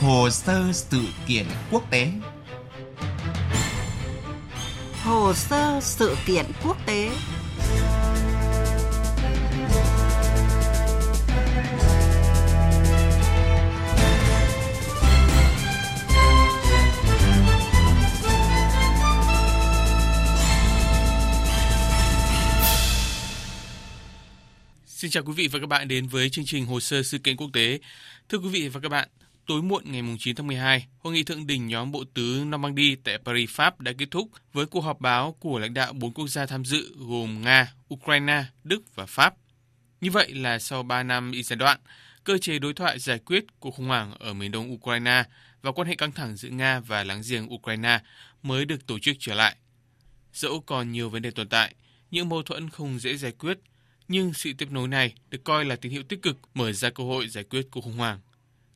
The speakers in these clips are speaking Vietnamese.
Hồ sơ sự kiện quốc tế Hồ sơ sự kiện quốc tế Xin chào quý vị và các bạn đến với chương trình Hồ sơ sự kiện quốc tế. Thưa quý vị và các bạn, tối muộn ngày 9 tháng 12, hội nghị thượng đỉnh nhóm bộ tứ Normandy tại Paris, Pháp đã kết thúc với cuộc họp báo của lãnh đạo bốn quốc gia tham dự gồm Nga, Ukraine, Đức và Pháp. Như vậy là sau 3 năm y giai đoạn, cơ chế đối thoại giải quyết cuộc khủng hoảng ở miền đông Ukraine và quan hệ căng thẳng giữa Nga và láng giềng Ukraine mới được tổ chức trở lại. Dẫu còn nhiều vấn đề tồn tại, những mâu thuẫn không dễ giải quyết nhưng sự tiếp nối này được coi là tín hiệu tích cực mở ra cơ hội giải quyết cuộc khủng hoảng.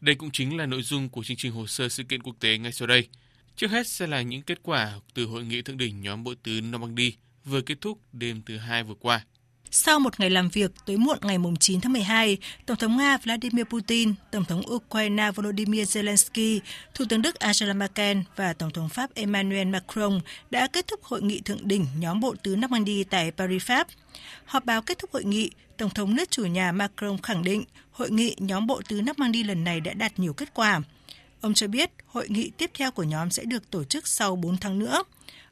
Đây cũng chính là nội dung của chương trình hồ sơ sự kiện quốc tế ngay sau đây. Trước hết sẽ là những kết quả từ hội nghị thượng đỉnh nhóm bộ tứ Normandy vừa kết thúc đêm thứ hai vừa qua. Sau một ngày làm việc tối muộn ngày 9 tháng 12, Tổng thống Nga Vladimir Putin, Tổng thống Ukraine Volodymyr Zelensky, Thủ tướng Đức Angela Merkel và Tổng thống Pháp Emmanuel Macron đã kết thúc hội nghị thượng đỉnh nhóm bộ tứ Normandy tại Paris, Pháp. Họp báo kết thúc hội nghị, Tổng thống nước chủ nhà Macron khẳng định hội nghị nhóm bộ tứ Normandy lần này đã đạt nhiều kết quả. Ông cho biết hội nghị tiếp theo của nhóm sẽ được tổ chức sau 4 tháng nữa.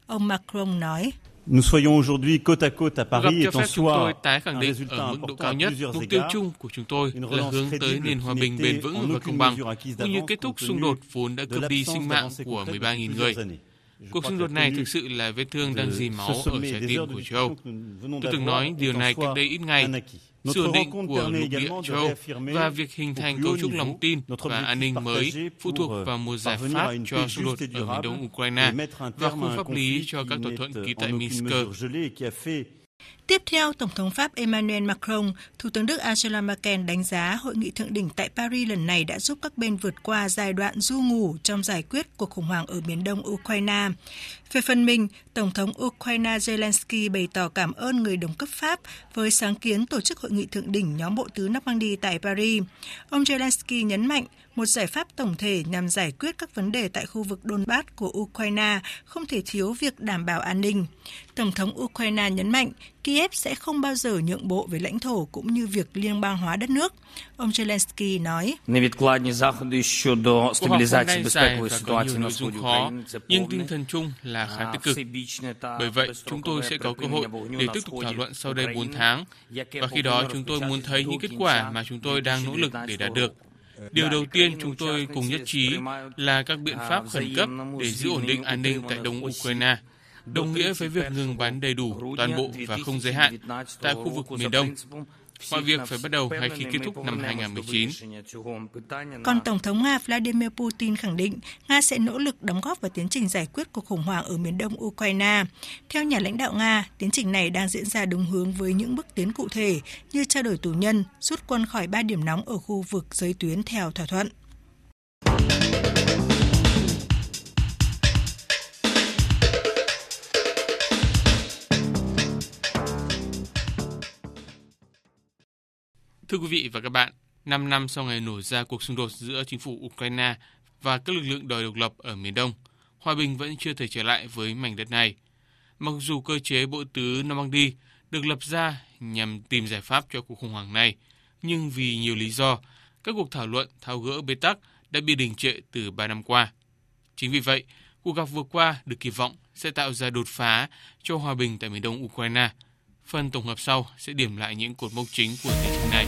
Ông Macron nói, Nous soyons aujourd'hui côte à côte à Paris est en soi tái khẳng định ở mức độ cao nhất mục tiêu chung của chúng tôi là hướng tới nền hòa bình bền vững và công bằng, cũng như kết thúc xung đột vốn đã cướp đi sinh mạng của 13.000 người. Cuộc xung đột này thực sự là vết thương đang dì máu ở trái tim của châu Âu. Tôi từng nói điều này cách đây ít ngày. Sự ổn định của lục địa châu Âu và việc hình thành cấu trúc lòng tin và an ninh mới phụ thuộc vào một giải pháp cho xung đột ở miền đông Ukraine và khung pháp lý cho các thỏa thuận ký tại Minsk. Tiếp theo, Tổng thống Pháp Emmanuel Macron, Thủ tướng Đức Angela Merkel đánh giá hội nghị thượng đỉnh tại Paris lần này đã giúp các bên vượt qua giai đoạn du ngủ trong giải quyết cuộc khủng hoảng ở miền đông Ukraine. Về phần mình, Tổng thống Ukraine Zelensky bày tỏ cảm ơn người đồng cấp Pháp với sáng kiến tổ chức hội nghị thượng đỉnh nhóm bộ tứ Normandy tại Paris. Ông Zelensky nhấn mạnh một giải pháp tổng thể nhằm giải quyết các vấn đề tại khu vực Donbass của Ukraine không thể thiếu việc đảm bảo an ninh. Tổng thống Ukraine nhấn mạnh Kiev sẽ không bao giờ nhượng bộ về lãnh thổ cũng như việc liên bang hóa đất nước. Ông Zelensky nói, Cuộc họp hôm nay dài và có nhiều nội dung khó, nhưng tinh thần chung là khá tích cực. Bởi vậy, chúng tôi sẽ có cơ hội để tiếp tục thảo luận sau đây 4 tháng, và khi đó chúng tôi muốn thấy những kết quả mà chúng tôi đang nỗ lực để đạt được. Điều đầu tiên chúng tôi cùng nhất trí là các biện pháp khẩn cấp để giữ ổn định an ninh tại Đông Ukraine, đồng nghĩa với việc ngừng bắn đầy đủ, toàn bộ và không giới hạn tại khu vực miền Đông. Mọi việc phải bắt đầu ngay khi kết thúc năm 2019. Còn Tổng thống Nga Vladimir Putin khẳng định Nga sẽ nỗ lực đóng góp vào tiến trình giải quyết cuộc khủng hoảng ở miền đông Ukraine. Theo nhà lãnh đạo Nga, tiến trình này đang diễn ra đúng hướng với những bước tiến cụ thể như trao đổi tù nhân, rút quân khỏi ba điểm nóng ở khu vực giới tuyến theo thỏa thuận. Thưa quý vị và các bạn, 5 năm sau ngày nổ ra cuộc xung đột giữa chính phủ Ukraine và các lực lượng đòi độc lập ở miền Đông, hòa bình vẫn chưa thể trở lại với mảnh đất này. Mặc dù cơ chế bộ tứ Normandy được lập ra nhằm tìm giải pháp cho cuộc khủng hoảng này, nhưng vì nhiều lý do, các cuộc thảo luận tháo gỡ bế tắc đã bị đình trệ từ 3 năm qua. Chính vì vậy, cuộc gặp vừa qua được kỳ vọng sẽ tạo ra đột phá cho hòa bình tại miền đông Ukraine – Phần tổng hợp sau sẽ điểm lại những cột mốc chính của tiến trình này.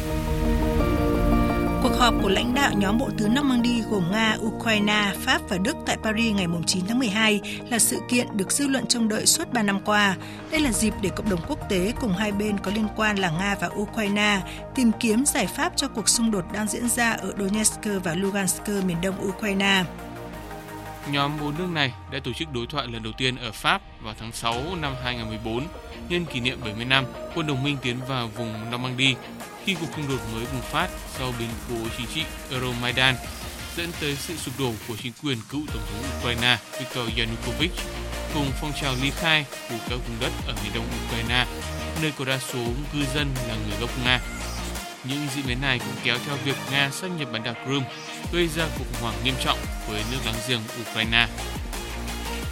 Cuộc họp của lãnh đạo nhóm bộ tứ Normandy gồm Nga, Ukraine, Pháp và Đức tại Paris ngày 9 tháng 12 là sự kiện được dư luận trông đợi suốt 3 năm qua. Đây là dịp để cộng đồng quốc tế cùng hai bên có liên quan là Nga và Ukraine tìm kiếm giải pháp cho cuộc xung đột đang diễn ra ở Donetsk và Lugansk miền đông Ukraine. Nhóm bốn nước này đã tổ chức đối thoại lần đầu tiên ở Pháp vào tháng 6 năm 2014 nhân kỷ niệm 70 năm quân đồng minh tiến vào vùng Normandy khi cuộc xung đột mới bùng phát sau biến cố chính trị Euromaidan, dẫn tới sự sụp đổ của chính quyền cựu tổng thống Ukraine Viktor Yanukovych cùng phong trào ly khai của các vùng đất ở miền đông Ukraine, nơi có đa số cư dân là người gốc Nga. Những diễn biến này cũng kéo theo việc Nga xâm nhập bán đảo Crimea, gây ra cuộc khủng hoảng nghiêm trọng với nước láng giềng Ukraine.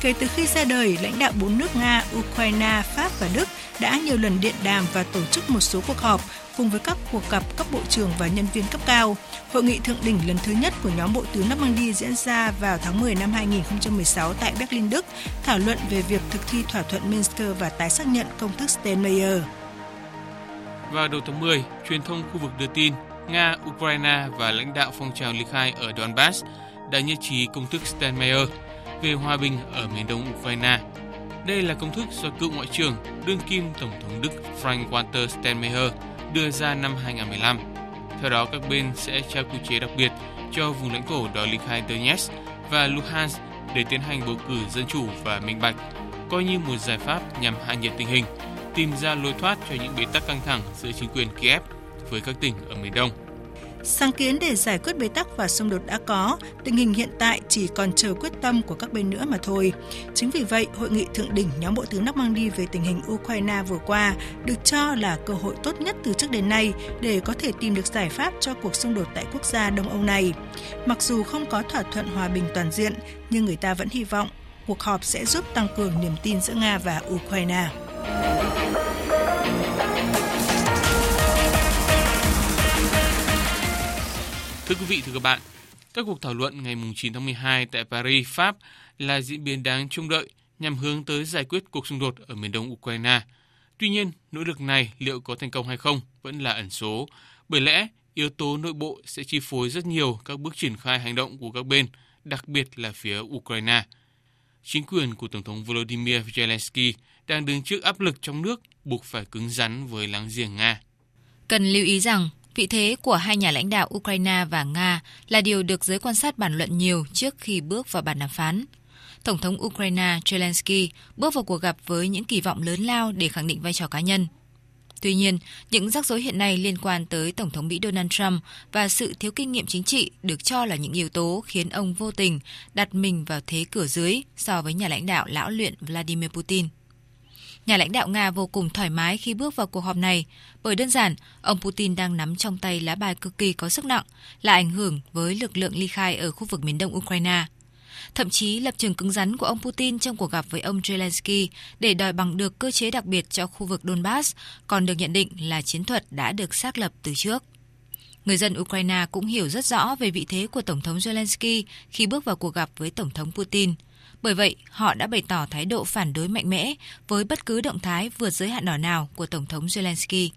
Kể từ khi ra đời, lãnh đạo bốn nước Nga, Ukraine, Pháp và Đức đã nhiều lần điện đàm và tổ chức một số cuộc họp cùng với các cuộc gặp cấp bộ trưởng và nhân viên cấp cao. Hội nghị thượng đỉnh lần thứ nhất của nhóm bộ tứ Normandy diễn ra vào tháng 10 năm 2016 tại Berlin, Đức, thảo luận về việc thực thi thỏa thuận Minsk và tái xác nhận công thức Steinmeier. Vào đầu tháng 10, truyền thông khu vực đưa tin Nga, Ukraine và lãnh đạo phong trào ly khai ở Donbass đã nhất trí công thức Steinmeier về hòa bình ở miền đông Ukraine. Đây là công thức do cựu ngoại trưởng đương kim Tổng thống Đức Frank-Walter Steinmeier đưa ra năm 2015. Theo đó, các bên sẽ trao quy chế đặc biệt cho vùng lãnh thổ đó ly khai Donetsk và Luhansk để tiến hành bầu cử dân chủ và minh bạch, coi như một giải pháp nhằm hạ nhiệt tình hình, tìm ra lối thoát cho những bế tắc căng thẳng giữa chính quyền Kiev với các tỉnh ở miền Đông. Sáng kiến để giải quyết bế tắc và xung đột đã có, tình hình hiện tại chỉ còn chờ quyết tâm của các bên nữa mà thôi. Chính vì vậy, hội nghị thượng đỉnh nhóm bộ tướng đi về tình hình Ukraine vừa qua được cho là cơ hội tốt nhất từ trước đến nay để có thể tìm được giải pháp cho cuộc xung đột tại quốc gia Đông Âu này. Mặc dù không có thỏa thuận hòa bình toàn diện, nhưng người ta vẫn hy vọng cuộc họp sẽ giúp tăng cường niềm tin giữa Nga và Ukraine. Thưa quý vị, thưa các bạn, các cuộc thảo luận ngày 9 tháng 12 tại Paris, Pháp là diễn biến đáng trông đợi nhằm hướng tới giải quyết cuộc xung đột ở miền đông Ukraine. Tuy nhiên, nỗ lực này liệu có thành công hay không vẫn là ẩn số, bởi lẽ yếu tố nội bộ sẽ chi phối rất nhiều các bước triển khai hành động của các bên, đặc biệt là phía Ukraine. Chính quyền của Tổng thống Volodymyr Zelensky đang đứng trước áp lực trong nước buộc phải cứng rắn với láng giềng Nga. Cần lưu ý rằng, Vị thế của hai nhà lãnh đạo Ukraine và Nga là điều được giới quan sát bàn luận nhiều trước khi bước vào bàn đàm phán. Tổng thống Ukraine Zelensky bước vào cuộc gặp với những kỳ vọng lớn lao để khẳng định vai trò cá nhân. Tuy nhiên, những rắc rối hiện nay liên quan tới Tổng thống Mỹ Donald Trump và sự thiếu kinh nghiệm chính trị được cho là những yếu tố khiến ông vô tình đặt mình vào thế cửa dưới so với nhà lãnh đạo lão luyện Vladimir Putin. Nhà lãnh đạo Nga vô cùng thoải mái khi bước vào cuộc họp này, bởi đơn giản, ông Putin đang nắm trong tay lá bài cực kỳ có sức nặng, là ảnh hưởng với lực lượng ly khai ở khu vực miền đông Ukraine. Thậm chí lập trường cứng rắn của ông Putin trong cuộc gặp với ông Zelensky để đòi bằng được cơ chế đặc biệt cho khu vực Donbass còn được nhận định là chiến thuật đã được xác lập từ trước. Người dân Ukraine cũng hiểu rất rõ về vị thế của Tổng thống Zelensky khi bước vào cuộc gặp với Tổng thống Putin – bởi vậy, họ đã bày tỏ thái độ phản đối mạnh mẽ với bất cứ động thái vượt giới hạn đỏ nào của Tổng thống Zelensky.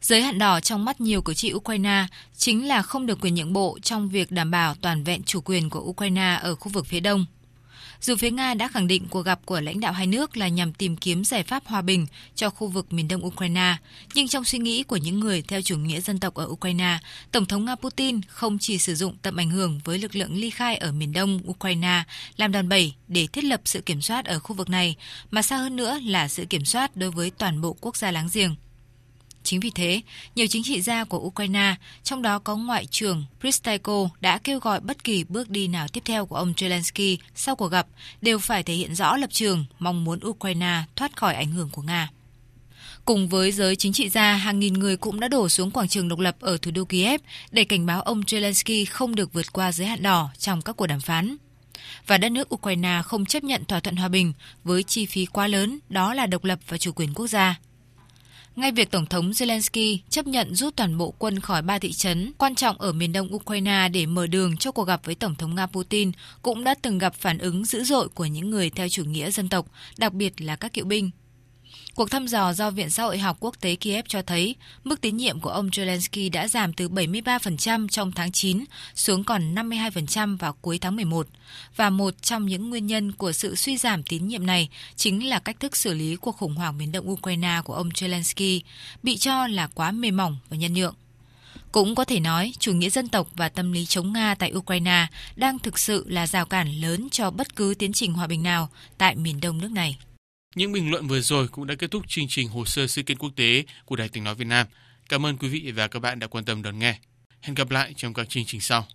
Giới hạn đỏ trong mắt nhiều cử tri Ukraine chính là không được quyền nhượng bộ trong việc đảm bảo toàn vẹn chủ quyền của Ukraine ở khu vực phía đông. Dù phía Nga đã khẳng định cuộc gặp của lãnh đạo hai nước là nhằm tìm kiếm giải pháp hòa bình cho khu vực miền đông Ukraine, nhưng trong suy nghĩ của những người theo chủ nghĩa dân tộc ở Ukraine, Tổng thống Nga Putin không chỉ sử dụng tầm ảnh hưởng với lực lượng ly khai ở miền đông Ukraine làm đòn bẩy để thiết lập sự kiểm soát ở khu vực này, mà xa hơn nữa là sự kiểm soát đối với toàn bộ quốc gia láng giềng. Chính vì thế, nhiều chính trị gia của Ukraine, trong đó có Ngoại trưởng Pristaiko, đã kêu gọi bất kỳ bước đi nào tiếp theo của ông Zelensky sau cuộc gặp đều phải thể hiện rõ lập trường, mong muốn Ukraine thoát khỏi ảnh hưởng của Nga. Cùng với giới chính trị gia, hàng nghìn người cũng đã đổ xuống quảng trường độc lập ở thủ đô Kiev để cảnh báo ông Zelensky không được vượt qua giới hạn đỏ trong các cuộc đàm phán. Và đất nước Ukraine không chấp nhận thỏa thuận hòa bình với chi phí quá lớn, đó là độc lập và chủ quyền quốc gia. Ngay việc Tổng thống Zelensky chấp nhận rút toàn bộ quân khỏi ba thị trấn quan trọng ở miền đông Ukraine để mở đường cho cuộc gặp với Tổng thống Nga Putin cũng đã từng gặp phản ứng dữ dội của những người theo chủ nghĩa dân tộc, đặc biệt là các cựu binh. Cuộc thăm dò do Viện Xã hội học quốc tế Kiev cho thấy mức tín nhiệm của ông Zelensky đã giảm từ 73% trong tháng 9 xuống còn 52% vào cuối tháng 11. Và một trong những nguyên nhân của sự suy giảm tín nhiệm này chính là cách thức xử lý cuộc khủng hoảng miền đông Ukraine của ông Zelensky, bị cho là quá mềm mỏng và nhân nhượng. Cũng có thể nói, chủ nghĩa dân tộc và tâm lý chống Nga tại Ukraine đang thực sự là rào cản lớn cho bất cứ tiến trình hòa bình nào tại miền đông nước này. Những bình luận vừa rồi cũng đã kết thúc chương trình hồ sơ sự kiện quốc tế của Đài Tiếng Nói Việt Nam. Cảm ơn quý vị và các bạn đã quan tâm đón nghe. Hẹn gặp lại trong các chương trình sau.